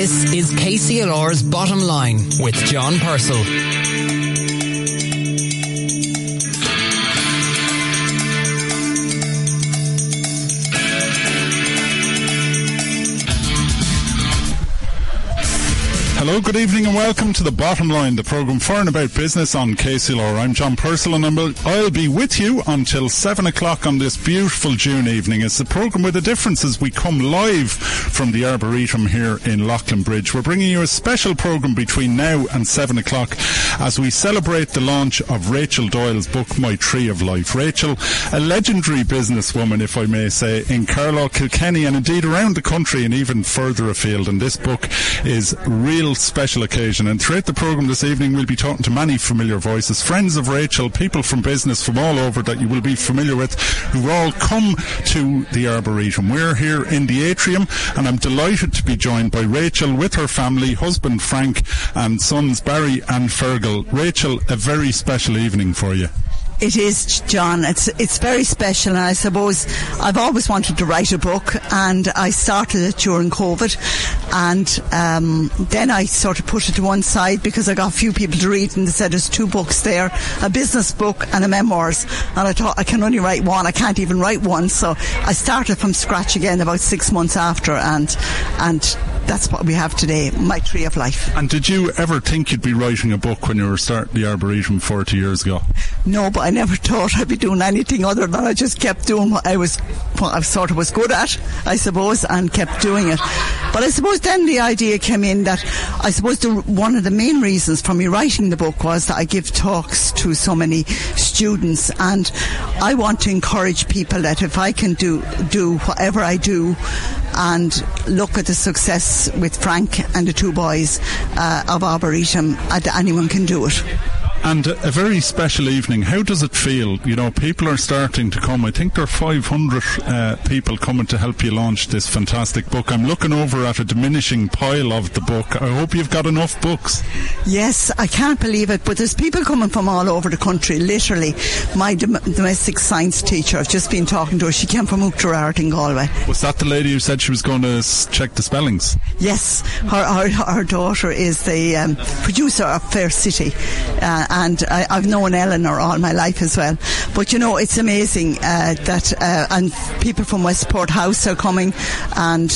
This is KCLR's Bottom Line with John Purcell. Hello, good evening, and welcome to the Bottom Line, the program for and about business on KCLR. I'm John Purcell, and I'll be with you until seven o'clock on this beautiful June evening. It's a program with a difference as we come live from the Arboretum here in Leighlinbridge. We're bringing you a special program between now and seven o'clock as we celebrate the launch of Rachel Doyle's book, My Tree of Life. Rachel, a legendary businesswoman, if I may say, in Carlow, Kilkenny, and indeed around the country and even further afield. And this book is real special occasion. And throughout the programme this evening, we'll be talking to many familiar voices, friends of Rachel, people from business from all over that you will be familiar with, who all come to the Arboretum. We're here in the atrium, and I'm delighted to be joined by Rachel with her family, husband Frank, and sons Barry and Fergal. Rachel, a very special evening for you. It is, John. It's it's very special, and I suppose I've always wanted to write a book, and I started it during COVID, and um, then I sort of put it to one side because I got a few people to read, and they said there's two books there, a business book and a memoirs, and I thought I can only write one. I can't even write one, so I started from scratch again about six months after, and and that's what we have today, my tree of life. And did you ever think you'd be writing a book when you were starting the Arboretum 40 years ago? No, but I never thought I'd be doing anything other than I just kept doing what I was, what I sort of was good at, I suppose, and kept doing it. But I suppose then the idea came in that I suppose the, one of the main reasons for me writing the book was that I give talks to so many students, and I want to encourage people that if I can do do whatever I do and look at the success with Frank and the two boys uh, of Arboretum, anyone can do it and a very special evening. How does it feel? You know, people are starting to come. I think there are 500 uh, people coming to help you launch this fantastic book. I'm looking over at a diminishing pile of the book. I hope you've got enough books. Yes, I can't believe it, but there's people coming from all over the country. Literally, my dom- domestic science teacher, I've just been talking to her. She came from Oughterard in Galway. Was that the lady who said she was going to check the spellings? Yes, her, her, her daughter is the um, producer of Fair City. Uh, and I, have known Eleanor all my life as well. But you know, it's amazing uh, that uh, and people from Westport House are coming, and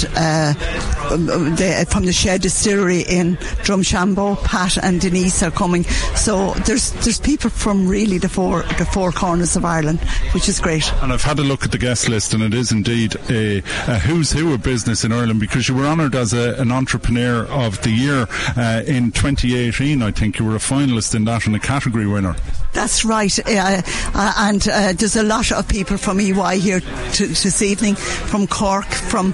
they, from the Shed Distillery in Drumshanbo. Pat and Denise are coming. So there's there's people from really the four the four corners of Ireland, which is great. And I've had a look at the guest list, and it is indeed a, a who's who of business in Ireland because you were honoured as a, an entrepreneur of the year uh, in 2018. I think you were a finalist in that, and a category winner. That's right. Uh, uh, and uh, there's a lot of people from EY here to, this evening, from Cork, from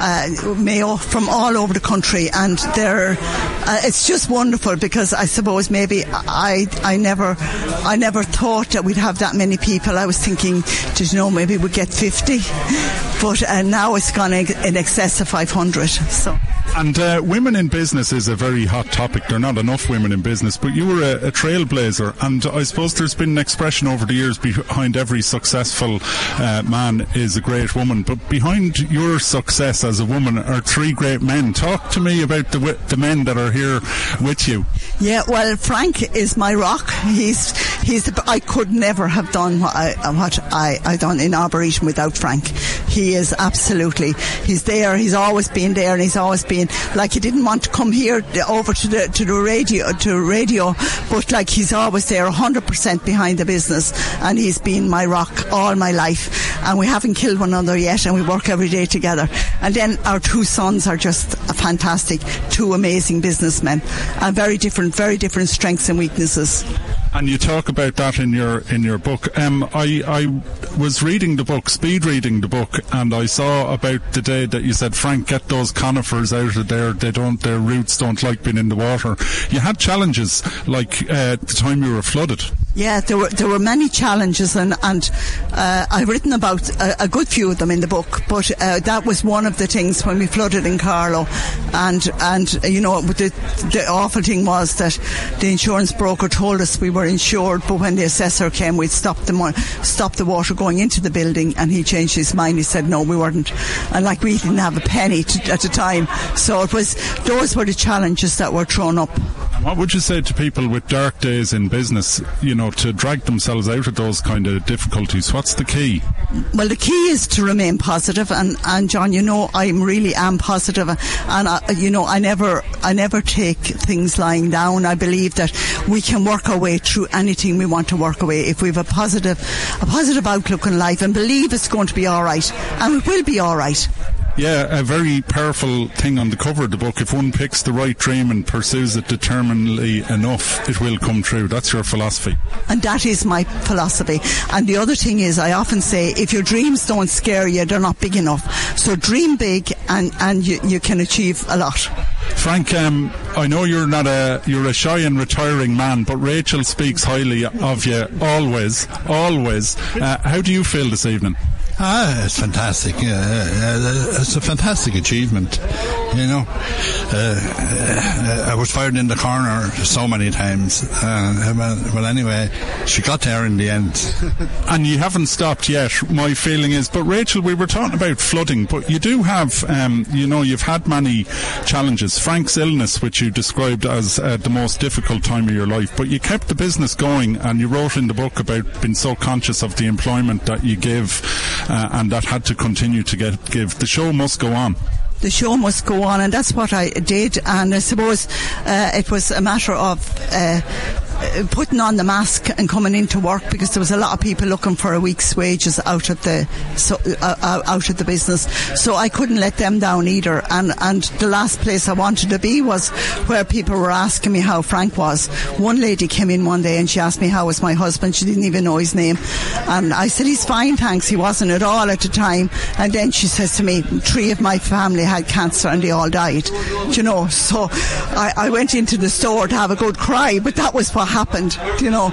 uh, Mayo, from all over the country. And they're, uh, it's just wonderful because I suppose maybe I, I never, I never thought that we'd have that many people. I was thinking, did you know, maybe we'd get 50. But uh, now it's gone in excess of 500. So. And uh, women in business is a very hot topic. There are not enough women in business, but you were a, a, trailblazer, and I suppose there's been an expression over the years behind every successful uh, man is a great woman. But behind your success as a woman are three great men. Talk to me about the the men that are here with you. Yeah, well, Frank is my rock. He's he's. The, I could never have done what I what I I done in Arboretum without Frank. He is absolutely. He's there. He's always been there, and he's always been like he didn't want to come here over to the to the radio to radio, but like he's always there, hundred percent behind the business, and he's been my rock all my life. And we haven't killed one another yet, and we work every day together. And then our two sons are just fantastic, two amazing businessmen, and very different, very different strengths and weaknesses. And you talk about that in your in your book. Um, I I was reading the book, speed reading the book, and I saw about the day that you said, Frank, get those conifers out of there. They don't, their roots don't like being in the water. You had challenges like uh, the time you were flooded. Yeah, there were there were many challenges, and and uh, I've written about a, a, good few of them in the book. But uh, that was one of the things when we flooded in Carlow, and and you know the the awful thing was that the insurance broker told us we were insured, but when the assessor came, we'd stop the mo- the water going into the building, and he changed his mind. He said no, we weren't, and like we didn't have a penny to, at the time. So it was those were the challenges that were thrown up. What would you say to people with dark days in business, you know, to drag themselves out of those kind of difficulties? What's the key? Well, the key is to remain positive, and, and John, you know, I really am positive, and I, you know, I never, I never take things lying down. I believe that we can work our way through anything we want to work away if we have a positive, a positive outlook in life, and believe it's going to be all right, and it will be all right. Yeah, a very powerful thing on the cover of the book. If one picks the right dream and pursues it determinedly enough, it will come true. That's your philosophy. And that is my philosophy. And the other thing is, I often say, if your dreams don't scare you, they're not big enough. So dream big and, and you, you can achieve a lot. Frank, um, I know you're not a you're a shy and retiring man, but Rachel speaks highly of you always, always. Uh, how do you feel this evening? Ah, it's fantastic. Uh, it's a fantastic achievement. You know, uh, I was fired in the corner so many times. Uh, well, anyway, she got there in the end. and you haven't stopped yet. My feeling is, but Rachel, we were talking about flooding, but you do have, um, you know, you've had many challenges. Frank's illness, which you described as uh, the most difficult time of your life, but you kept the business going, and you wrote in the book about being so conscious of the employment that you give uh, and that had to continue to get give. The show must go on the show must go on, and that's what I did. And I suppose uh, it was a matter of uh, putting on the mask and coming into work because there was a lot of people looking for a week's wages out of the so, uh, uh, out of the business. So I couldn't let them down either. And and the last place I wanted to be was where people were asking me how Frank was. One lady came in one day and she asked me how was my husband. She didn't even know his name, and I said he's fine, thanks. He wasn't at all at the time. And then she says to me, three of my family had cancer and they all died. You know, so I, I went into the store to have a good cry, but that was what happened, you know.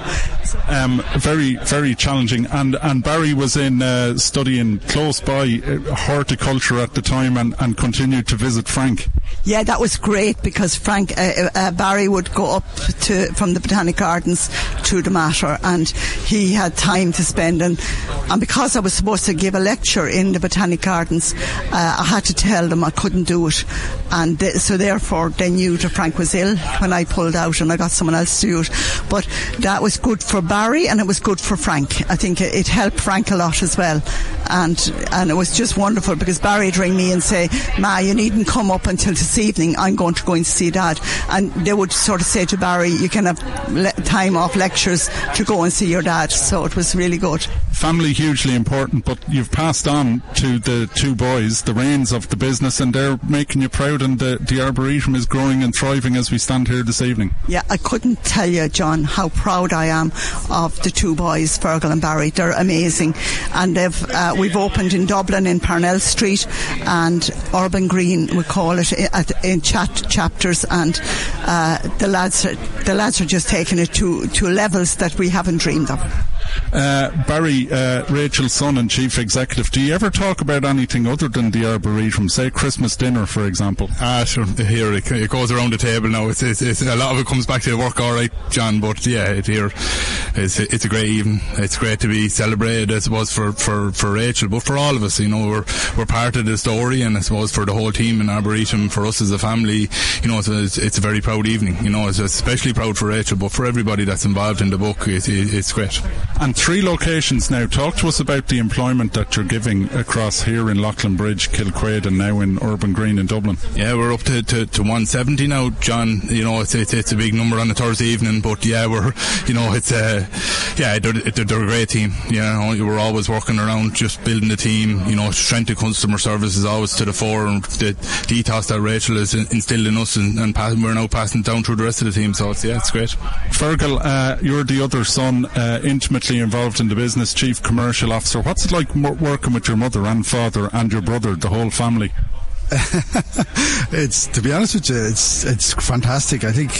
Um, very, very challenging. And and Barry was in uh, studying close by uh, horticulture at the time and, and continued to visit Frank. Yeah, that was great because Frank uh, uh, uh Barry would go up to from the Botanic Gardens to the Mater, and he had time to spend. And and because I was supposed to give a lecture in the Botanic Gardens, uh, I had to tell them I couldn't do it, and th- so therefore they knew that Frank was ill when I pulled out, and I got someone else to do it. But that was good for Barry, and it was good for Frank. I think it, it helped Frank a lot as well, and and it was just wonderful because Barry would ring me and say, "Ma, you needn't come up until this evening. I'm going to go and see Dad," and they would sort of say to Barry, "You can have le- time off lectures to go and see your dad." So it was really good. Family hugely important, but you've passed on to the two boys the reins of the business, and they're making you proud, and the, the arboretum is growing and thriving as we stand here this evening. Yeah, I couldn't tell you, John, how proud I am of the two boys, Fergal and Barry. They're amazing, and uh, we've opened in Dublin in Parnell Street and Urban Green, we call it, in chat chapters, and uh, the lads are, the lads are just taking it to to levels that we haven't dreamed of. Uh, Barry, uh, Rachel's son and chief executive, do you ever talk about anything other than the Arboretum? Say Christmas dinner, for example. Ah, sure. Here it, it goes around the table now. It's, it's, it's, a lot of it comes back to work, all right, John. But yeah, it here, it's it's a great evening. It's great to be celebrated, I suppose, for, for, for Rachel, but for all of us. You know, we're we're part of the story, and I suppose for the whole team in Arboretum, for us as a family, you know, it's, it's a very proud evening. You know, it's especially proud for Rachel, but for everybody that's involved in the book, it, it, it's great. And three locations now. Talk to us about the employment that you're giving across here in Loughlin Bridge, Kilquade, and now in Urban Green in Dublin. Yeah, we're up to, to, to 170 now, John. You know, it's, it's, it's a big number on a Thursday evening, but yeah, we're, you know, it's a, uh, yeah, they're, they're a great team. You know, we're always working around just building the team. You know, strength of customer service is always to the fore, and the, the ethos that Rachel has instilled in us, and, and pass, we're now passing down through the rest of the team. So it's yeah, it's great. Fergal, uh, you're the other son, uh, intimately involved in the business, chief commercial officer. What's it like working with your mother and father and your brother, the whole family? it's to be honest with you, it's it's fantastic. I think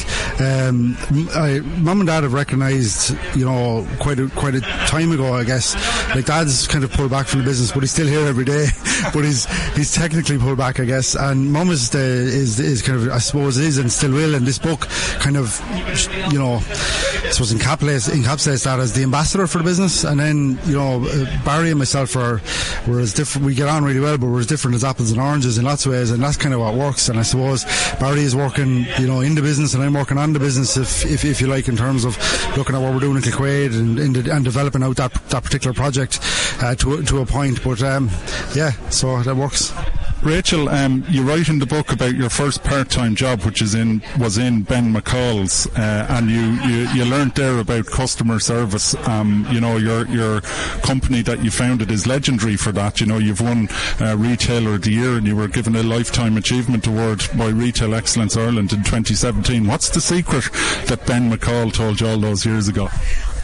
um, I, mum and dad have recognised, you know, quite a, quite a time ago. I guess like dad's kind of pulled back from the business, but he's still here every day. but he's he's technically pulled back, I guess. And mum is the is is kind of I suppose is and still will. And this book kind of you know I suppose encapsulates encapsulates that as the ambassador for the business. And then you know uh, Barry and myself are we're as different. We get on really well, but we're as different as apples and oranges in lots and that's kind of what works. And I suppose Barry is working, you know, in the business, and I'm working on the business, if if, if you like, in terms of looking at what we're doing in Kilquade and, the, and developing out that that particular project uh, to to a point. But um, yeah, so that works. Rachel, um, you write in the book about your first part-time job, which is in was in Ben McCall's, uh, and you, you, you learned there about customer service. Um, you know, your your company that you founded is legendary for that. You know, you've won uh, Retailer of the Year, and you were given a lifetime achievement award by Retail Excellence Ireland in 2017. What's the secret that Ben McCall told you all those years ago?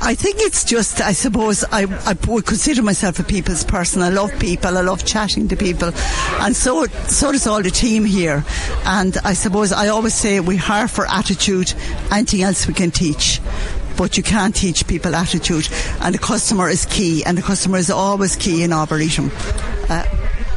I think it's just, I suppose, I, I would consider myself a people's person. I love people. I love chatting to people. And so, so does all the team here. And I suppose I always say we hire for attitude, anything else we can teach but you can't teach people attitude. And the customer is key, and the customer is always key in Arboretum. Uh,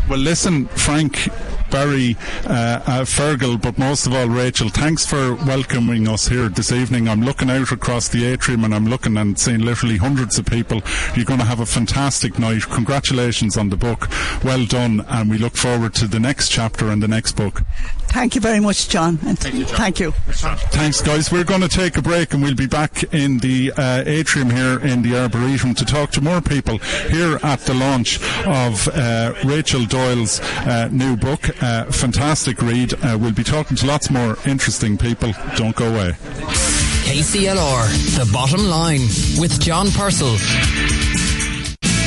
well, listen, Frank, Barry, uh, uh, Fergal, but most of all, Rachel, thanks for welcoming us here this evening. I'm looking out across the atrium and I'm looking and seeing literally hundreds of people. You're going to have a fantastic night. Congratulations on the book. Well done. And we look forward to the next chapter and the next book. Thank you very much, John. And thank you. John. Thank you. Thanks, guys. We're going to take a break and we'll be back in the uh, atrium here in the Arboretum to talk to more people here at the launch of uh, Rachel Doyle's uh, new book. Uh, fantastic read. Uh, we'll be talking to lots more interesting people. Don't go away. KCLR, the bottom line with John Purcell.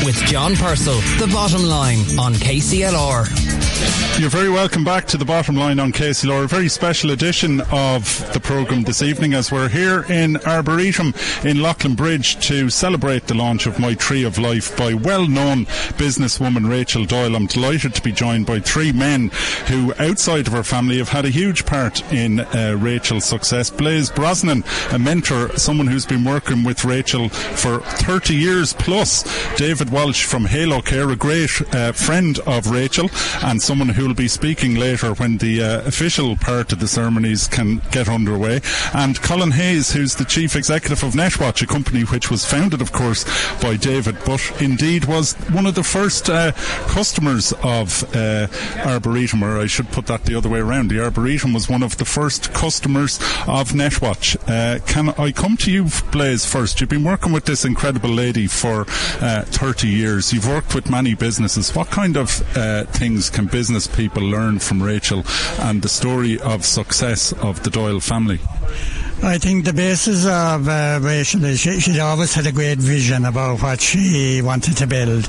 With John Purcell, the bottom line on KCLR. You're very welcome back to the bottom line on KCLR, a very special edition of the programme this evening as we're here in Arboretum in Leighlinbridge to celebrate the launch of My Tree of Life by well known businesswoman Rachel Doyle. I'm delighted to be joined by three men who, outside of her family, have had a huge part in uh, Rachel's success. Blaise Brosnan, a mentor, someone who's been working with Rachel for 30 years plus. David Walsh from Halo Care, a great uh, friend of Rachel and someone who will be speaking later when the uh, official part of the ceremonies can get underway. And Colin Hayes, who's the chief executive of Netwatch, a company which was founded, of course, by David, but indeed was one of the first uh, customers of uh, Arboretum, or I should put that the other way around. The Arboretum was one of the first customers of Netwatch. Uh, can I come to you, Blaise, first? You've been working with this incredible lady for uh, 30 years. You've worked with many businesses. What kind of uh, things can business business people learn from Rachel and the story of success of the Doyle family? I think the basis of uh, Rachel is she, she, always had a great vision about what she wanted to build,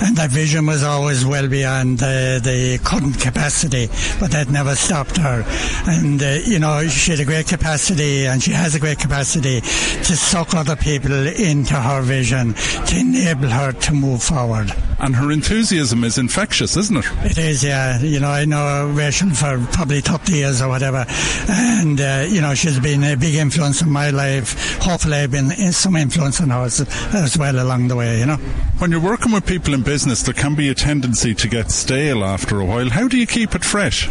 and that vision was always well beyond the, the current capacity, but that never stopped her. And uh, you know, she had a great capacity, and she has a great capacity to suck other people into her vision to enable her to move forward. And her enthusiasm is infectious, isn't it? It is, yeah. You know, I know Rachel for probably 30 years or whatever, and uh, you know, she's been a big influence in my life. Hopefully, I've been some influence on hers as well along the way, you know. When you're working with people in business, there can be a tendency to get stale after a while. How do you keep it fresh?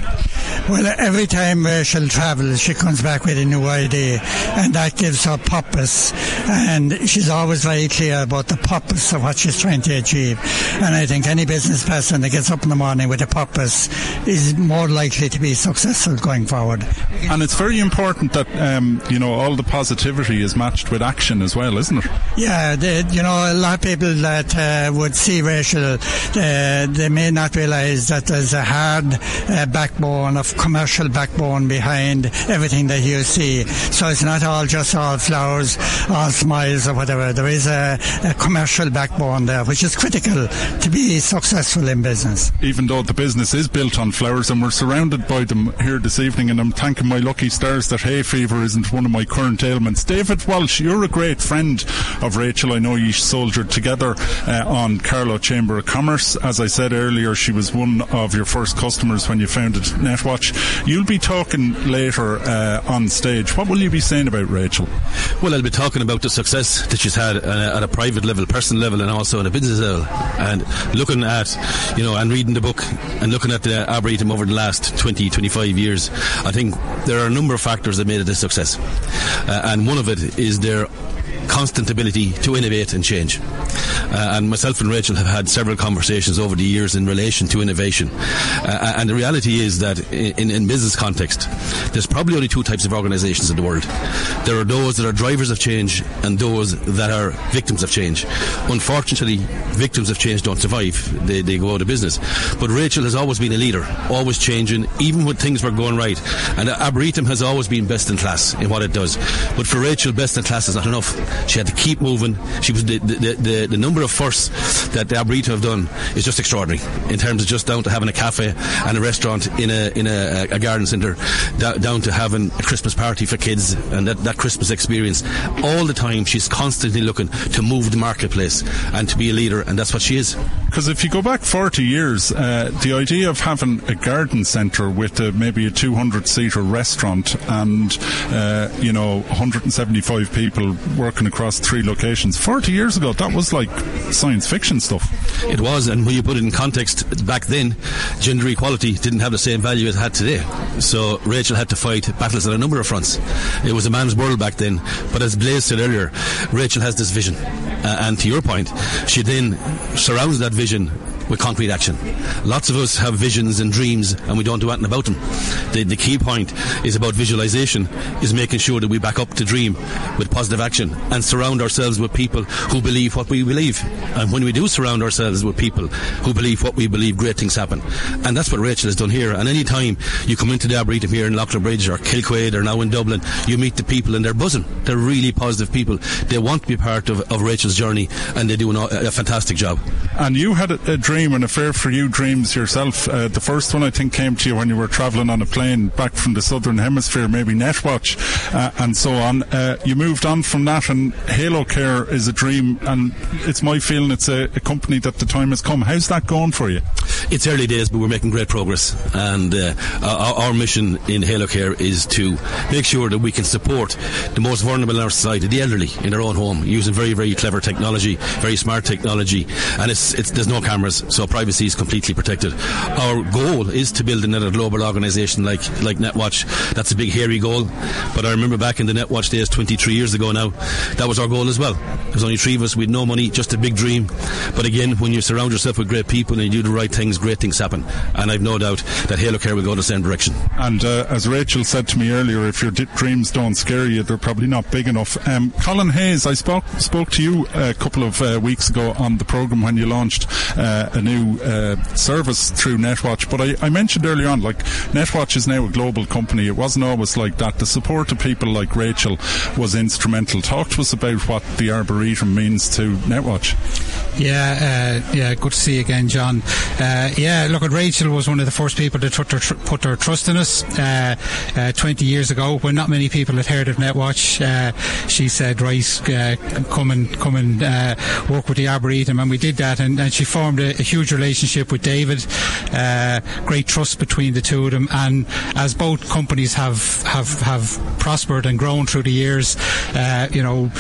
Well, every time Rachel travels, she comes back with a new idea, and that gives her purpose. And she's always very clear about the purpose of what she's trying to achieve. And I think any business person that gets up in the morning with a purpose is more likely to be successful going forward. And it's very important that um, you know, all the positivity is matched with action as well, isn't it? Yeah, they, you know, a lot of people that uh, would see Rachel, uh, they may not realise that there's a hard uh, backbone of commercial backbone behind everything that you see. So it's not all just all flowers, all smiles or whatever. There is a, a commercial backbone there, which is critical to be successful in business. Even though the business is built on flowers and we're surrounded by them here this evening, and I'm thanking my lucky stars that hay fever isn't one of my current ailments. David Walsh, you're a great friend of Rachel. I know you soldiered together uh, on Carlow Chamber of Commerce. As I said earlier, she was one of your first customers when you founded Netwatch. You'll be talking later uh, on stage. What will you be saying about Rachel? Well, I'll be talking about the success that she's had uh, at a private level, personal level, and also at a business level. And looking at, you know, and reading the book and looking at the Arboretum over the last 20, 25 years, I think there are a number of factors that made it a success. Uh, and one of it is their constant ability to innovate and change. Uh, and myself and Rachel have had several conversations over the years in relation to innovation. Uh, and the reality is that in, in business context, there's probably only two types of organizations in the world. There are those that are drivers of change and those that are victims of change. Unfortunately, victims of change don't survive. They, they go out of business. But Rachel has always been a leader, always changing, even when things were going right. And Arboretum has always been best in class in what it does. But for Rachel, best in class is not enough. She had to keep moving. She was the, the, the, the number of firsts that the Arboretum have done is just extraordinary in terms of just down to having a cafe and a restaurant in a in a, a garden centre, down to having a Christmas party for kids and that, that Christmas experience. All the time, she's constantly looking to move the marketplace and to be a leader, and that's what she is. Because if you go back 40 years, uh, the idea of having a garden centre with uh, maybe a 200 seater restaurant and, uh, you know, 175 people working across three locations, 40 years ago, that was like science fiction stuff. It was, and when you put it in context, back then, gender equality didn't have the same value it had today. So Rachel had to fight battles on a number of fronts. It was a man's world back then, but as Blaise said earlier, Rachel has this vision. Uh, and to your point, she then surrounds that vision with concrete action. Lots of us have visions and dreams and we don't do anything about them. The, the key point is about visualization, is making sure that we back up the dream with positive action and surround ourselves with people who believe what we believe. And when we do surround ourselves with people who believe what we believe, great things happen. And that's what Rachel has done here. And any time you come into the Arboretum here in Bridge or Kilquade or now in Dublin, you meet the people and they're buzzing. They're really positive people. They want to be part of, of Rachel's journey and they do an, a fantastic job. And you had a, a dream and a fair for you dreams yourself. Uh, the first one I think came to you when you were travelling on a plane back from the southern hemisphere, maybe Netwatch uh, and so on. Uh, you moved on from that, and Halo Care is a dream, and it's my feeling it's a, a, company that the time has come. How's that going for you? It's early days, but we're making great progress, and uh, our, our, mission in Halo Care is to make sure that we can support the most vulnerable in our society, the elderly, in their own home, using very, very clever technology, very smart technology, and it's, it's there's no cameras, so privacy is completely protected. Our goal is to build another global organisation like like Netwatch. That's a big hairy goal, but I remember back in the Netwatch days 23 years ago now, that was our goal as well. There was only three of us, we had no money, just a big dream. But again, when you surround yourself with great people and you do the right things, great things happen. And I've no doubt that Halo Care will go in the same direction. And uh, as Rachel said to me earlier, if your dreams don't scare you, they're probably not big enough. Um, Colin Hayes, I spoke spoke to you a couple of uh, weeks ago on the program when you launched uh, a new uh, service through Netwatch. But I, I, mentioned earlier on, like Netwatch is now a global company. It wasn't always like that. The support of people like Rachel was instrumental. Talk to us about what the Arboretum means to Netwatch. Yeah, uh, yeah, good to see you again, John. Uh, yeah, look, at Rachel was one of the first people to tr- tr- put their trust in us uh, uh 20 years ago when not many people had heard of Netwatch. Uh, she said, right, come and come and work with the Arboretum, and we did that, and, and she formed a, a, huge relationship with David. great trust between the two of them, and as both companies have have have prospered and grown through the years, you know,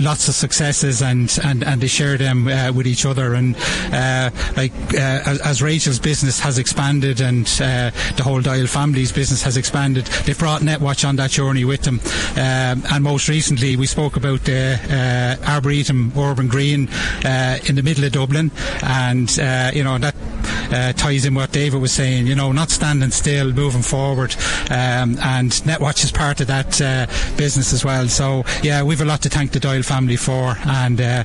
lots of successes, and and and they share them uh, with each other. And uh, like uh, as, as, Rachel's business has expanded and uh, the whole Doyle family's business has expanded, they've brought Netwatch on that journey with them. Um, and most recently, we spoke about the uh, Arboretum Urban Green in the middle of Dublin, and Uh, you know that uh, ties in what David was saying. You know, not standing still, moving forward, um, and Netwatch is part of that uh, business as well. So yeah, we've a lot to thank the Doyle family for, and uh,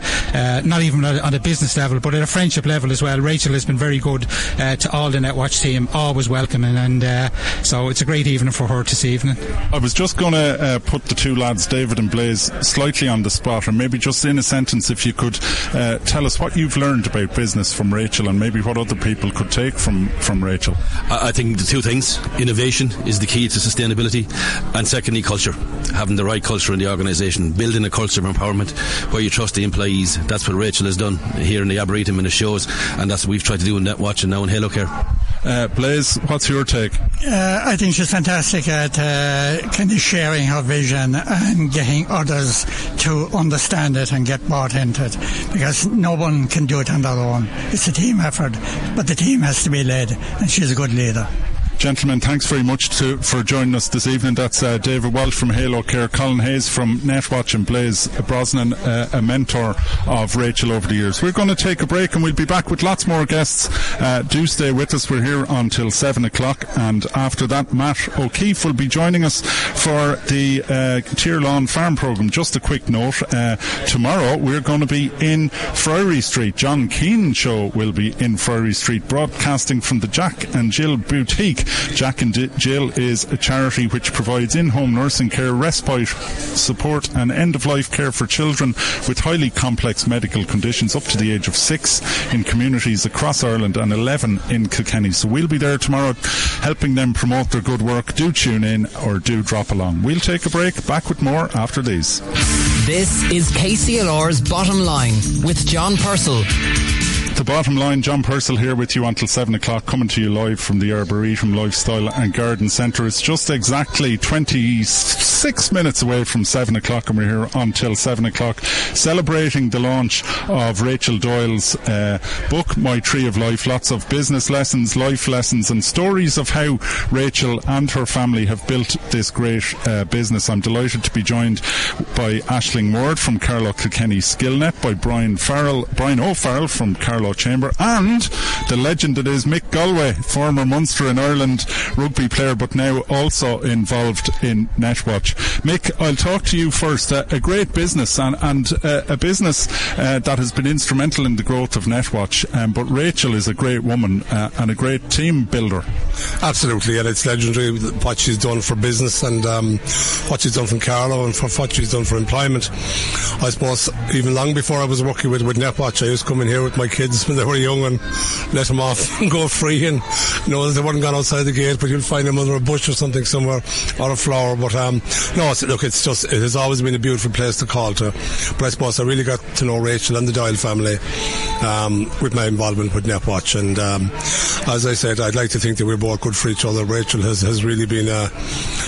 not even on a business level, but at a friendship level as well. Rachel has been very good uh, to all the Netwatch team, always welcoming, and uh, so it's a great evening for her this evening. I was just going to uh, put the two lads, David and Blaise, slightly on the spot, and maybe just in a sentence, if you could uh, tell us what you've learned about business from Rachel, and maybe what other people could take from, from Rachel? I, think the two things innovation is the key to sustainability, and secondly, culture. Having the right culture in the organisation, building a culture of empowerment where you trust the employees. That's what Rachel has done here in the Arboretum and it shows, and that's what we've tried to do in Netwatch and now in Halo Care. Uh, Blaise, what's your take? Uh, I think she's fantastic at uh, kind of sharing her vision and getting others to understand it and get bought into it because no one can do it on their own. It's a team effort, but the team has to be led, and she's a good leader. Gentlemen, thanks very much to, for joining us this evening. That's uh, David Walsh from Halo Care, Colin Hayes from Netwatch, and Blaise Brosnan, uh, a mentor of Rachel over the years. We're going to take a break and we'll be back with lots more guests. Uh, do stay with us. We're here until 7 o'clock, and after that, Matt O'Keefe will be joining us for the uh, Tirlán Farm Programme. Just a quick note uh, tomorrow, we're going to be in Friary Street. John Keane Show will be in Friary Street, broadcasting from the Jack and Jill Boutique. Jack and Jill is a charity which provides in-home nursing care, respite support and end-of-life care for children with highly complex medical conditions up to the age of six in communities across Ireland and 11 in Kilkenny. So we'll be there tomorrow helping them promote their good work. Do tune in or do drop along. We'll take a break. Back with more after these. This is KCLR's Bottom Line with John Purcell. The bottom line, John Purcell here with you until 7 o'clock, coming to you live from the Arboretum Lifestyle and Garden Centre. It's just exactly 26 minutes away from 7 o'clock, and we're here until 7 o'clock, celebrating the launch of Rachel Doyle's uh, book, My Tree of Life. Lots of business lessons, life lessons, and stories of how Rachel and her family have built this great uh, business. I'm delighted to be joined by Ashling Ward from Carlow Kilkenny Skillnet, by Brian Farrell, Brian O'Farrell from Chamber, and the legend that is Mick Galwey, former Munster and Ireland rugby player, but now also involved in Netwatch. Mick, I'll talk to you first. Uh, a great business and, and uh, a business uh, that has been instrumental in the growth of Netwatch, um, but Rachel is a great woman uh, and a great team builder. Absolutely, and it's legendary what she's done for business and um, what she's done for Carlow and for what she's done for employment. I suppose even long before I was working with, with Netwatch, I used to come in here with my kids when they were young and let them off and go free and you know they weren't gone outside the gate, but you'll find them under a bush or something somewhere or a flower. But um, no, it's, look, it's just it has always been a beautiful place to call to. But I suppose I really got to know Rachel and the Doyle family um, with my involvement with Netwatch, and um, as I said, I'd like to think that we're both good for each other. Rachel has, has really been uh,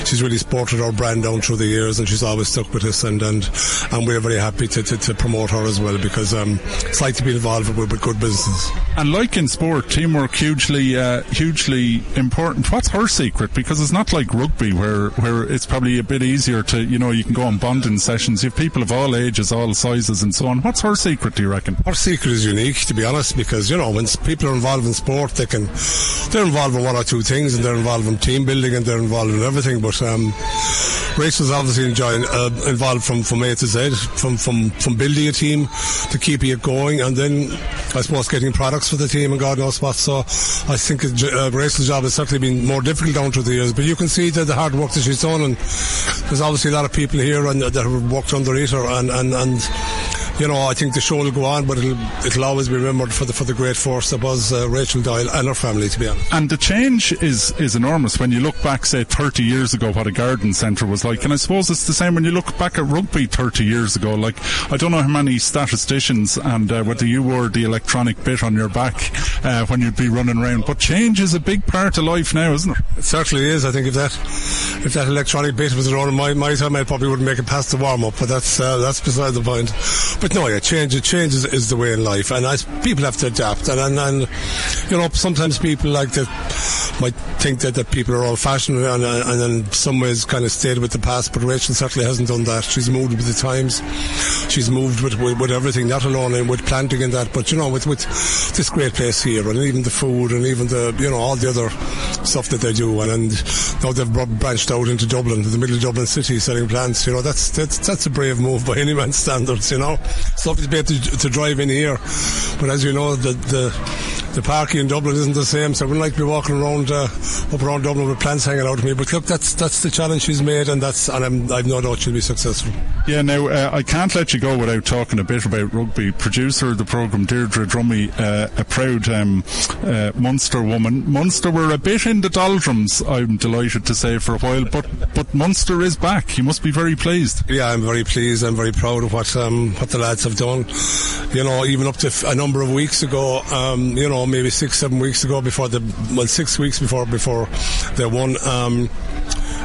she's really supported our brand down through the years, and she's always stuck with us, and and, and we're very happy to, to, to promote her as well because um, it's like to be involved with, with good business. And like in sport, teamwork hugely, uh, hugely important. What's her secret? Because it's not like rugby where, where it's probably a bit easier to, you know, you can go on bonding sessions. You have people of all ages, all sizes, and so on. What's her secret? Do you reckon? Her secret is unique, to be honest, because you know when people are involved in sport, they can they're involved in one or two things, and they're involved in team building, and they're involved in everything. But um, Rachel's obviously enjoying, uh, involved from from A to Z, from from from building a team to keeping it going, and then I suppose getting products for the team and God knows what. So I think uh, Rachel's job has certainly been more difficult down through the years. But you can see that the hard work that she's done, and there's obviously a lot of people here and that have worked underneath her, and and and you know, I think the show will go on, but it'll it'll always be remembered for the for the great force that was uh, Rachel Doyle and her family, to be honest. And the change is is enormous when you look back, say, 30 years ago, what a garden centre was like. And I suppose it's the same when you look back at rugby 30 years ago. Like, I don't know how many statisticians and uh, whether you wore the electronic bit on your back uh, when you'd be running around, but change is a big part of life now, isn't it? It certainly is. I think if that if that electronic bit was around in my, my time, I probably wouldn't make it past the warm up. But that's uh, that's beside the point. But no, yeah, change, change is, is the way in life, and I, people have to adapt. And, and, and, you know, sometimes people like to might think that, that people are old fashioned and, and in some ways kind of stayed with the past, but Rachel certainly hasn't done that. She's moved with the times, she's moved with, with, with everything, not alone in with planting and that, but you know, with, with this great place here, and even the food, and even the, you know, all the other stuff that they do. And, and now they've branched out into Dublin, the middle of Dublin city, selling plants. You know, that's that's, that's a brave move by any man's standards. You know, it's lovely to be able to, to drive in here, but as you know, the the the parky in Dublin isn't the same, so I wouldn't like to be walking around uh, up around Dublin with plants hanging out of me. But look, that's that's the challenge she's made, and that's and I'm, I've no doubt she'll be successful. Yeah, now uh, I can't let you go without talking a bit about rugby. Producer of the programme, Deirdre Drummy, uh, a proud um, uh, Munster woman. Munster were a bit in the doldrums, I'm delighted to say, for a while, but but Munster is back. You must be very pleased. Yeah, I'm very pleased. I'm very proud of what um, what the lads have done. You know, even up to f- a number of weeks ago, um, you know, maybe six, seven weeks ago, before the well, six weeks before before they won. Um,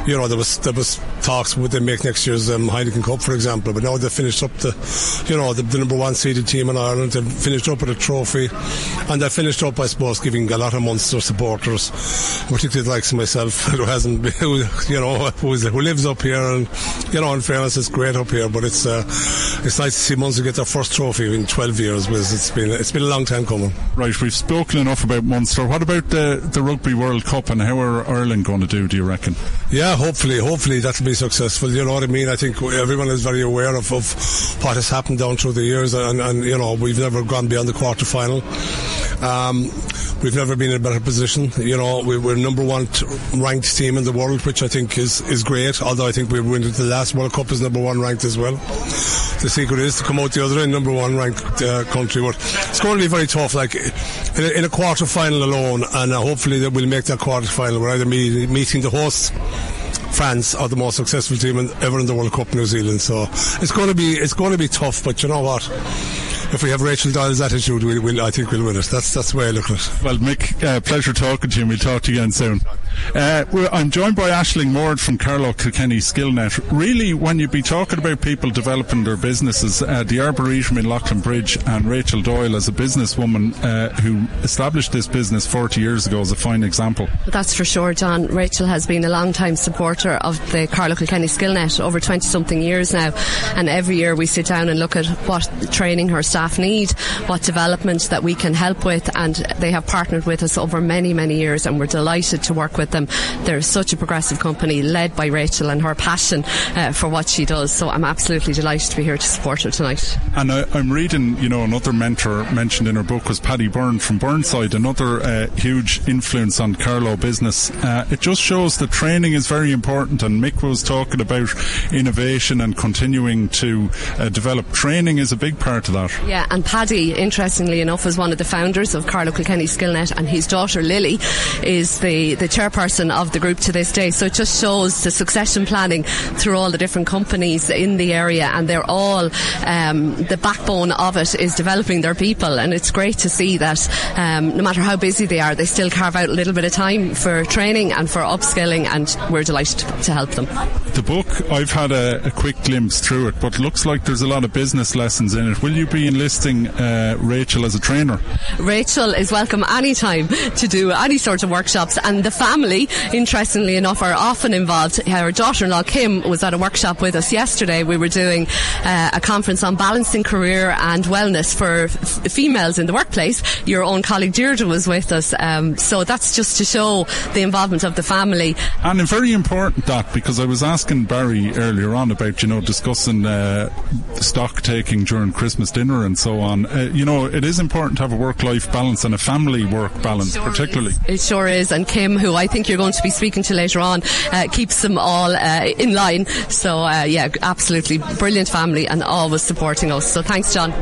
you know, there was there was talks would they make next year's um, Heineken Cup, for example. But now they finished up the, you know, the, the, number one seeded team in Ireland. They finished up with a trophy, and they finished up, I suppose, giving a lot of Munster supporters, particularly like myself, who hasn't, been, who, you know, who, is, who lives up here, and you know, in fairness, it's great up here. But it's uh, it's nice to see Munster get their first trophy in 12 years. Because it's been it's been a long time coming. Right, we've spoken enough about Munster. What about the the Rugby World Cup, and how are Ireland going to do? Do you reckon? Yeah, hopefully, hopefully that'll be successful. You know what I mean? I think everyone is very aware of, of what has happened down through the years, and, and you know we've never gone beyond the quarter final. Um, we've never been in a better position. You know, we, are number one t- ranked team in the world, which I think is, is great. Although I think we went into the last World Cup as number one ranked as well. The secret is to come out the other end, number one ranked uh, country. But it's going to be very tough. Like in a, in a quarter final alone, and uh, hopefully that we'll make that quarter final. We're either meet, meeting the hosts. France are the most successful team ever in the World Cup, New Zealand. So it's going to be it's going to be tough. But you know what? if we have Rachel Doyle's attitude, we'll, we'll, I think we'll win it. That's that's the way I look at it. Well, Mick, uh, pleasure talking to you. We'll talk to you again soon. Uh, I'm joined by Ashling Ward from Carlow Kilkenny Skillnet. Really, when you be talking about people developing their businesses, uh, the Arboretum in Leighlinbridge and Rachel Doyle as a businesswoman uh, who established this business 40 years ago is a fine example. That's for sure, John. Rachel has been a long time supporter of the Carlow Kilkenny Skillnet over 20 something years now. And every year we sit down and look at what training her staff need, what development that we can help with. And they have partnered with us over many, many years. And we're delighted to work with them. They're such a progressive company led by Rachel and her passion uh, for what she does. So I'm absolutely delighted to be here to support her tonight. And I, am reading, you know, another mentor mentioned in her book was Paddy Byrne from Burnside, another uh, huge influence on Carlow business. Uh, it just shows that training is very important. And Mick was talking about innovation and continuing to uh, develop. Training is a big part of that. Yeah, and Paddy, interestingly enough, is one of the founders of Carlow Kilkenny Skillnet, and his daughter Lily is the, the chairperson of the group to this day. So it just shows the succession planning through all the different companies in the area, and they're all um, the backbone of it is developing their people, and it's great to see that um, no matter how busy they are, they still carve out a little bit of time for training and for upskilling, and we're delighted to help them. The book, I've had a, a quick glimpse through it, but looks like there's a lot of business lessons in it. Will you be enlisting uh, Rachel as a trainer? Rachel is welcome anytime to do any sort of workshops, and the family, interestingly enough, are often involved. Her daughter-in-law Kim was at a workshop with us yesterday. We were doing uh, a conference on balancing career and wellness for f- females in the workplace. Your own colleague Deirdre was with us, um, so that's just to show the involvement of the family. And very important that because I was asking Barry earlier on about you know discussing uh, stock taking during Christmas dinner and so on. Uh, you know, it is important to have a work-life balance and a family-work balance, sure particularly. Is. It sure is. And Kim, who I think you're going to be speaking to later on, uh, keeps them all uh, in line. So uh, yeah, absolutely brilliant family and always supporting us. So thanks, John.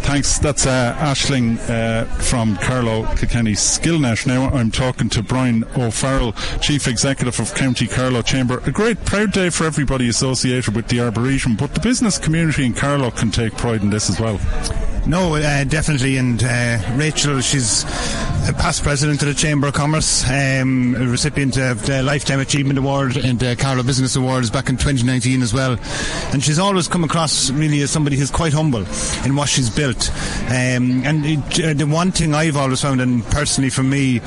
Thanks. That's uh, Ashling uh, from Carlow Kilkenny Skillnet. Now I'm talking to Brian O'Farrell, Chief Executive of County Carlow Chamber. A great proud day for everybody associated with the Arboretum, but the business community in Carlow can take pride in this as well. No, uh, definitely. And uh, Rachel, she's a past president of the Chamber of Commerce, um, a recipient of the Lifetime Achievement Award and the Carlow Business Awards back in 2019 as well. And she's always come across really as somebody who's quite humble in what she's built. Um, and it, uh, the one thing I've always found, and personally for me,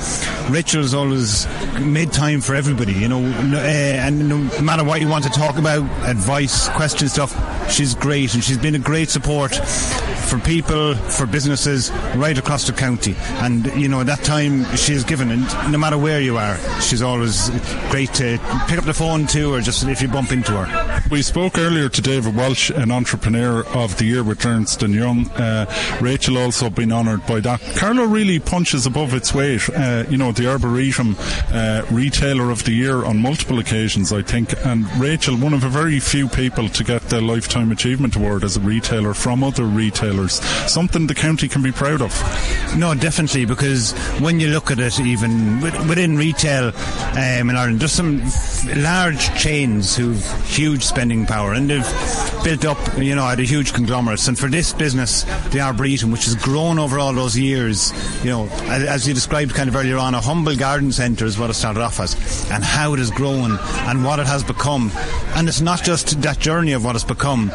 Rachel's always made time for everybody, you know, uh, and no matter what you want to talk about, advice, question stuff, she's great and she's been a great support for people, for businesses right across the county. And, you know, that time she's given, and no matter where you are, she's always great to pick up the phone to or just if you bump into her. We spoke earlier to David Walsh, an entrepreneur of the year with Ernst Young. Uh, Rachel also been honoured by that. Carlow really punches above its weight. Uh, you know, the Arboretum uh, retailer of the year on multiple occasions, I think. And Rachel, one of a very few people to get the Lifetime Achievement Award as a retailer from other retailers. Something the county can be proud of. No, definitely, because when you look at it, even within retail um, in Ireland, there's some large chains who've huge spending power and they've built up, you know, at a huge conglomerates. And for this business, the Arboretum, which has grown over all those years, you know, as you described kind of earlier on, a humble garden centre is what it started off as, and how it has grown and what it has become. And it's not just that journey of what it's become,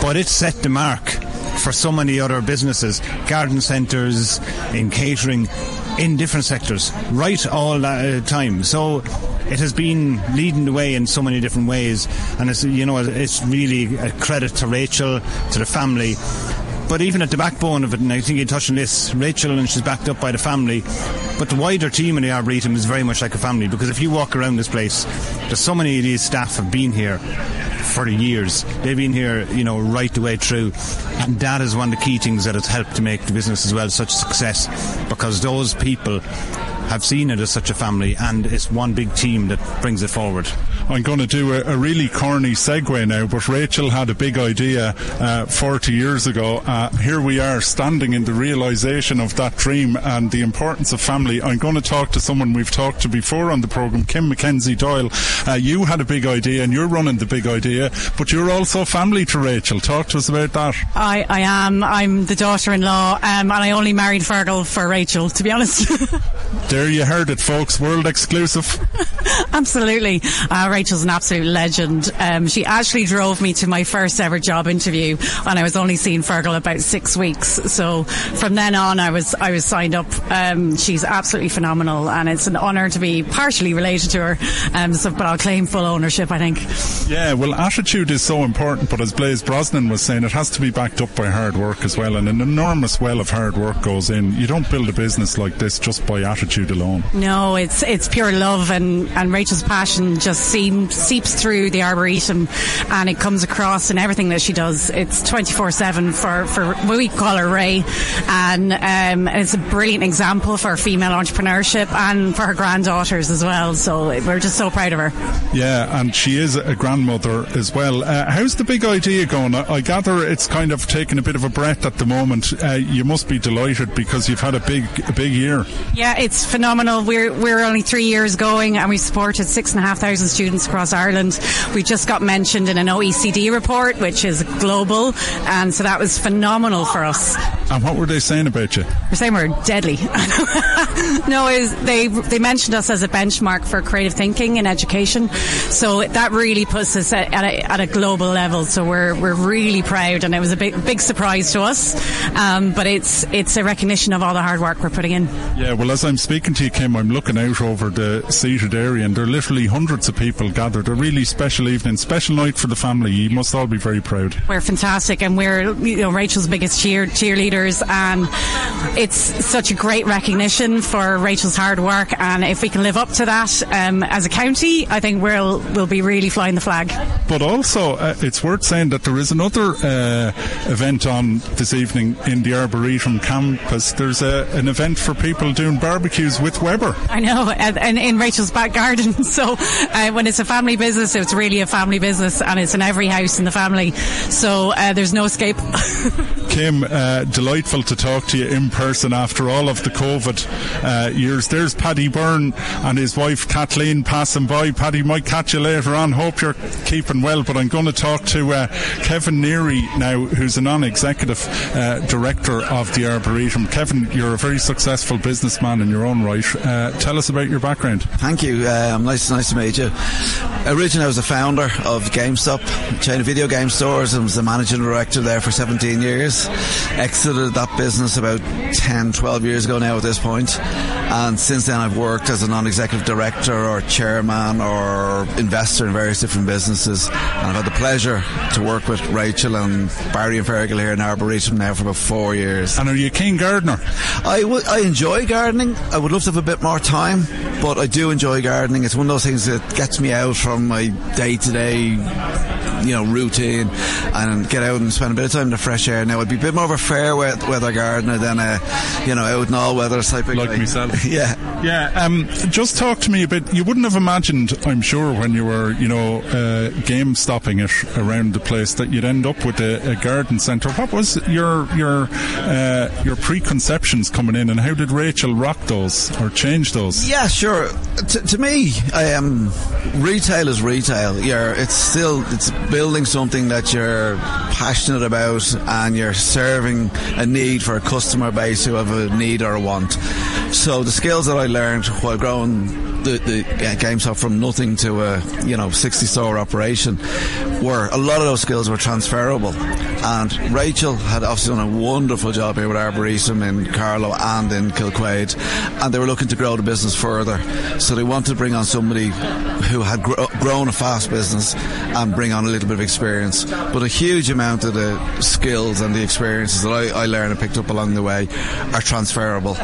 but it's set the mark for so many other businesses, garden centres, in catering, in different sectors, right all the uh, time. So it has been leading the way in so many different ways, and it's you know it's really a credit to Rachel, to the family. But even at the backbone of it, and I think you touched on this, Rachel, and she's backed up by the family. But the wider team in the Arboretum is very much like a family because if you walk around this place, there's so many of these staff have been here for years. They've been here, you know, right the way through. And that is one of the key things that has helped to make the business as well such a success because those people have seen it as such a family and it's one big team that brings it forward. I'm going to do a, a really corny segue now, but Rachel had a big idea uh, 40 years ago. Uh, here we are standing in the realization of that dream and the importance of family. I'm going to talk to someone we've talked to before on the program, Kim Mackenzie Doyle. Uh, you had a big idea and you're running the big idea, but you're also family to Rachel. Talk to us about that. I, I am. I'm the daughter-in-law, um, and I only married Fergal for Rachel, to be honest. there you heard it, folks. World exclusive. Absolutely. Uh, Rachel's an absolute legend. Um, she actually drove me to my first ever job interview and I was only seeing Fergal about six weeks. So from then on, I was I was signed up. Um, she's absolutely phenomenal, and it's an honour to be partially related to her. Um, so, but I'll claim full ownership. I think. Yeah, well, attitude is so important, but as Blaise Brosnan was saying, it has to be backed up by hard work as well, and an enormous well of hard work goes in. You don't build a business like this just by attitude alone. No, it's it's pure love, and and Rachel's passion just seeps through the arboretum and it comes across in everything that she does. It's 24 7 for, for what we call her Ray. And um, it's a brilliant example for female entrepreneurship and for her granddaughters as well. So we're just so proud of her. Yeah, and she is a grandmother as well. Uh, how's the big idea going? I, I, gather it's kind of taking a bit of a breath at the moment. Uh, you must be delighted because you've had a big, a big year. Yeah, it's phenomenal. We're, we're only three years going and we supported six and a half thousand students across Ireland. We just got mentioned in an OECD report, which is global, and so that was phenomenal for us. And what were they saying about you? They're saying we're deadly. no, they they mentioned us as a benchmark for creative thinking in education. So that really puts us at, at, a, at a global level. So we're we're really proud, and it was a big big surprise to us. Um, but it's it's a recognition of all the hard work we're putting in. Yeah, well, as I'm speaking to you, Kim, I'm looking out over the seated area, and there are literally hundreds of people gathered. A really special evening, special night for the family. You must all be very proud. We're fantastic, and we're you know Rachel's biggest cheer cheerleaders, and it's such a great recognition for Rachel's hard work. And if we can live up to that um, as a county, I think we'll we'll be really flying the flag. But also, uh, it's worth saying that there is another uh, event on this evening in the Arboretum campus. There's a, an event for people doing barbecues with Weber. I know, and, and in Rachel's back garden. So uh, when it's a family business, it's really a family business, and it's in every house in the family. So uh, there's no escape. Uh, delightful to talk to you in person after all of the COVID uh, years. There's Paddy Byrne and his wife Kathleen passing by. Paddy might catch you later on. Hope you're keeping well. But I'm going to talk to uh, Kevin Neary now, who's a non-executive uh, director of the Arboretum. Kevin, you're a very successful businessman in your own right. tell us about your background. Thank you. nice, nice to meet you. Originally, I was the founder of GameStop, chain of video game stores, and was the managing director there for 17 years. Exited that business about 10, 12 years ago now at this point And since then, I've worked as a non-executive director or chairman or investor in various different businesses. And I've had the pleasure to work with Rachel and Barry and Fergal here in Arboretum now for about four years. And are you a keen gardener? I, w- I enjoy gardening. I would love to have a bit more time, but I do enjoy gardening. It's one of those things that gets me out from my day-to-day you know routine and get out and spend a bit of time in the fresh air. Now, I'd be a bit more of a fair weather gardener than a you know out in all weather type of like guy. myself. yeah, yeah. Um, just talk to me a bit. You wouldn't have imagined, I'm sure, when you were you know uh, game stopping it around the place that you'd end up with a, a garden centre. What was your your uh, your preconceptions coming in, and how did Rachel rock those or change those? Yeah, sure. T- to me, um, retail is retail. You're, it's still it's building something that you're passionate about and you're serving a need for a customer base who have a need or a want. So the skills that I learned while growing the, the GameStop from nothing to a you know 60 store operation were a lot of those skills were transferable. And Rachel had obviously done a wonderful job here with Arboretum in Carlow and in Kilquade, and they were looking to grow the business further. So they wanted to bring on somebody who had gr- grown a fast business and bring on a little bit of experience. But a huge amount of the skills and the experiences that I, I learned and picked up along the way are transferable.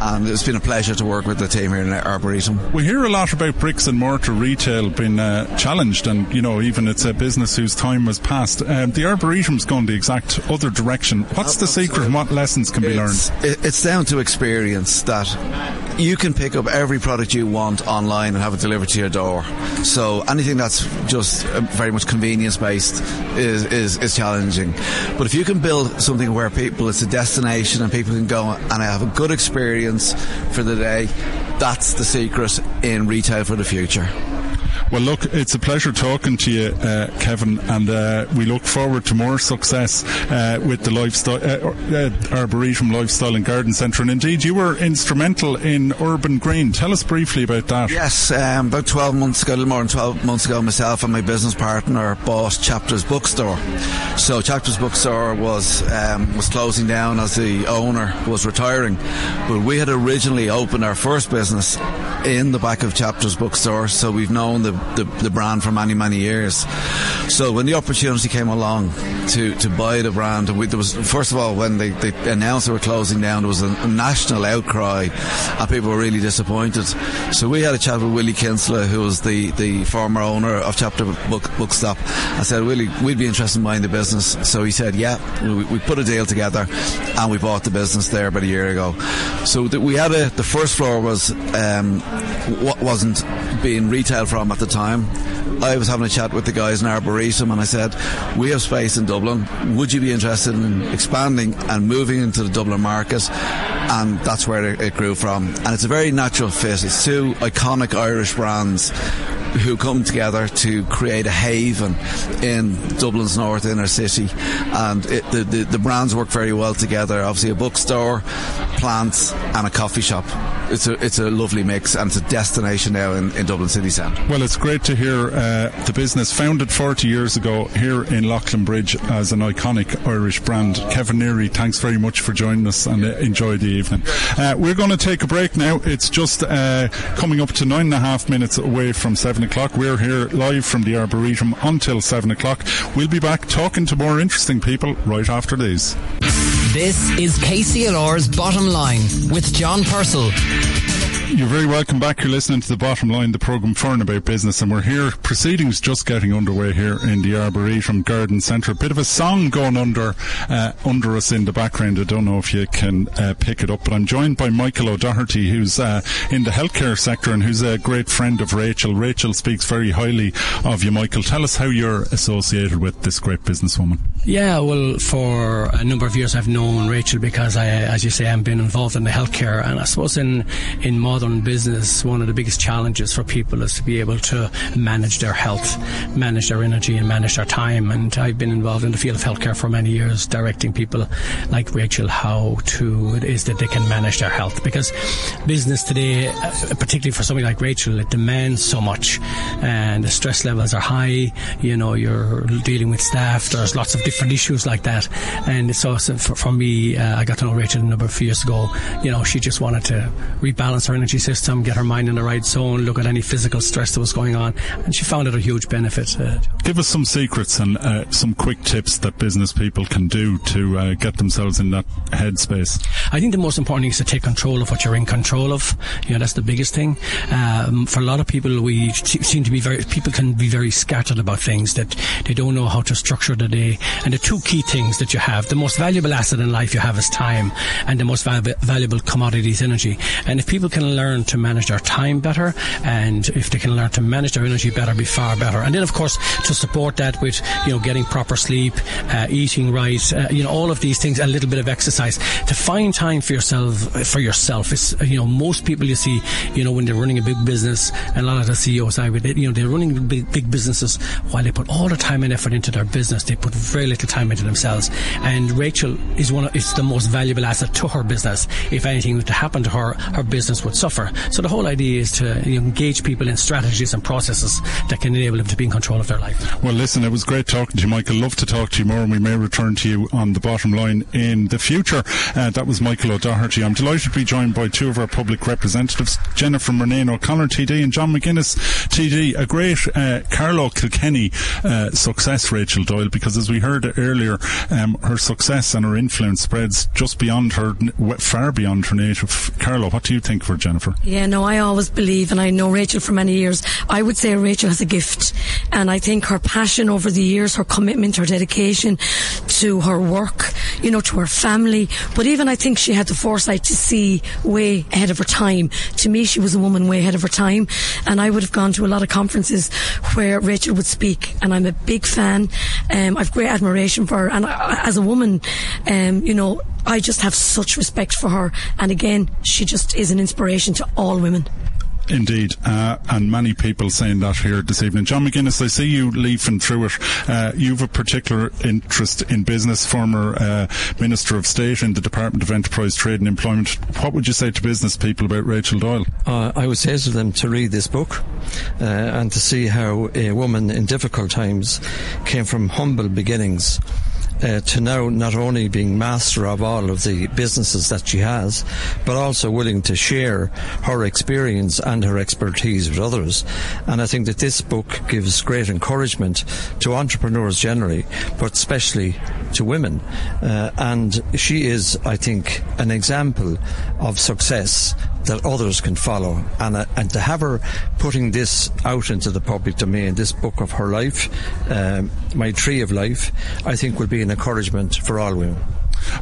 And it's been a pleasure to work with the team here in Arboretum. Hear a lot about bricks and mortar retail being uh, challenged, and you know, even it's a business whose time has passed. Um, the Arboretum's gone the exact other direction. What's the secret and what lessons can be it's, learned? It's down to experience that you can pick up every product you want online and have it delivered to your door. So anything that's just uh, very much convenience based is, is, is challenging. But if you can build something where people, it's a destination and people can go and have a good experience for the day, that's the secret in retail for the future. Well, look, it's a pleasure talking to you, uh, Kevin, and uh, we look forward to more success uh, with the lifestyle uh, Arboretum Lifestyle and Garden Centre. And indeed, you were instrumental in Urban Green. Tell us briefly about that. Yes, um, about 12 months ago, a little more than 12 months ago, myself and my business partner bought Chapters Bookstore. So Chapters Bookstore was um, was closing down as the owner was retiring, but we had originally opened our first business in the back of Chapters Bookstore, so we've known the, the, the, brand for many, many years. So when the opportunity came along to, to buy the brand, we, there was, first of all, when they, they announced they were closing down, there was a, national outcry and people were really disappointed. So we had a chat with Willie Kinsella, who was the, the former owner of Chapter Book, Bookstop. I said, Willie, we'd be interested in buying the business. So he said, yeah, we, we put a deal together and we bought the business there about a year ago. So the, we had a, the first floor was, um, what wasn't being retail from at the time. I was having a chat with the guys in Arboretum and I said, We have space in Dublin. Would you be interested in expanding and moving into the Dublin market? And that's where it grew from. And it's a very natural fit. It's two iconic Irish brands who come together to create a haven in Dublin's north inner city. And it, the, the, the brands work very well together. Obviously, a bookstore, plants, and a coffee shop. It's a it's a lovely mix, and it's a destination now in, in Dublin city centre. Well, it's great to hear uh, the business founded 40 years ago here in Leighlinbridge as an iconic Irish brand. Kevin Neary, thanks very much for joining us and uh, enjoy the evening. Uh, we're going to take a break now. It's just uh, coming up to nine and a half minutes away from seven o'clock. We're here live from the Arboretum until seven o'clock. We'll be back talking to more interesting people right after these. This is KCLR's Bottom Line with John Purcell. You're very welcome back. You're listening to the bottom line, the programme for and about business, and we're here. Proceedings just getting underway here in the Arboretum Garden Centre. A bit of a song going under uh, under us in the background. I don't know if you can uh, pick it up, but I'm joined by Michael O'Doherty, who's uh, in the healthcare sector and who's a great friend of Rachel. Rachel speaks very highly of you, Michael. Tell us how you're associated with this great businesswoman. Yeah, well, for a number of years I've known Rachel because I, as you say, I've been involved in the healthcare, and I suppose in in modern business, one of the biggest challenges for people is to be able to manage their health, manage their energy, and manage their time. And I've been involved in the field of healthcare for many years, directing people like Rachel how to it is that they can manage their health because business today, uh, particularly for somebody like Rachel, it demands so much, and the stress levels are high. You know, you're dealing with staff. There's lots of different issues like that, and so, so for, for, me, uh, I got to know Rachel a number of years ago. You know, she just wanted to rebalance her energy system, get her mind in the right zone, look at any physical stress that was going on, and she found it a huge benefit. Uh, Give us some secrets and uh, some quick tips that business people can do to uh, get themselves in that headspace. I think the most important thing is to take control of what you're in control of. You know, that's the biggest thing. Um, for a lot of people, we seem to be very people can be very scattered about things that they don't know how to structure the day. And the two key things that you have, the most valuable asset in life you have is time, and the most val- valuable commodity is energy. And if people can learn to manage their time better, and if they can learn to manage their energy better, be far better. And then, of course, to support that with you know getting proper sleep, uh, eating right, uh, you know all of these things, a little bit of exercise to find time for yourself. For yourself, it's you know most people you see, you know when they're running a big business, and a lot of the CEOs I would, you know they're running big, big businesses while they put all the time and effort into their business, they put very little time into themselves. And Rachel is one of, is the most valuable asset to her business. If anything was to happen to her, her business would suffer. So the whole idea is to engage people in strategies and processes that can enable them to be in control of their life. Well, listen, it was great talking to you, Michael. Love to talk to you more, and we may return to you on the bottom line in the future. Uh, that was Michael O'Doherty. I'm delighted to be joined by two of our public representatives, Jennifer Murnane O'Connor, TD, and John McGuinness, TD. A great uh, Carlow Kilkenny uh, success, Rachel Doyle, because as we heard earlier, um, her success and her influence spreads just beyond her, far beyond her native Carlow. What do you think for Jennifer? Yeah, no, I always believe, and I know Rachel for many years, I would say Rachel has a gift. And I think her passion over the years, her commitment, her dedication to her work, you know, to her family, but even I think she had the foresight to see way ahead of her time. To me, she was a woman way ahead of her time. And I would have gone to a lot of conferences where Rachel would speak, and I'm a big fan. Um, I've great admiration for her. And I, as a woman, um, you know, I just have such respect for her. And again, she just is an inspiration to all women. Indeed, uh, and many people saying that here this evening. John McGuinness, I see you leafing through it. Uh, you have a particular interest in business, former uh, Minister of State in the Department of Enterprise, Trade and Employment. What would you say to business people about Rachel Doyle? Uh, I would say to them to read this book uh, and to see how a woman in difficult times came from humble beginnings uh, to now not only being master of all of the businesses that she has, but also willing to share her experience and her expertise with others. And I think that this book gives great encouragement to entrepreneurs generally, but especially to women. Uh, and she is, I think, an example of success that others can follow. And, uh, and to have her putting this out into the public domain, this book of her life, um, My Tree of Life, I think will be an encouragement for all women.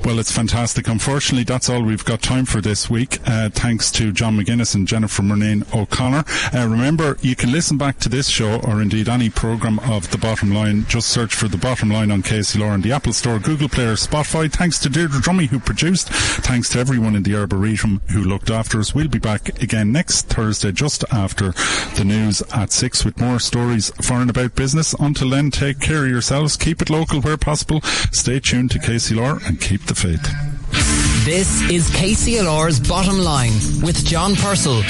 Well, it's fantastic. Unfortunately, that's all we've got time for this week. Uh, thanks to John McGuinness and Jennifer Murnane O'Connor. Uh, remember, you can listen back to this show or indeed any program of The Bottom Line. Just search for The Bottom Line on KCLR in the Apple Store, Google Play, or Spotify. Thanks to Deirdre Drummy who produced. Thanks to everyone in the Arboretum who looked after us. We'll be back again next Thursday just after the news at 6 with more stories for and about business. Until then, take care of yourselves. Keep it local where possible. Stay tuned to KCLR and keep the faith. This is KCLR's Bottom Line with John Purcell.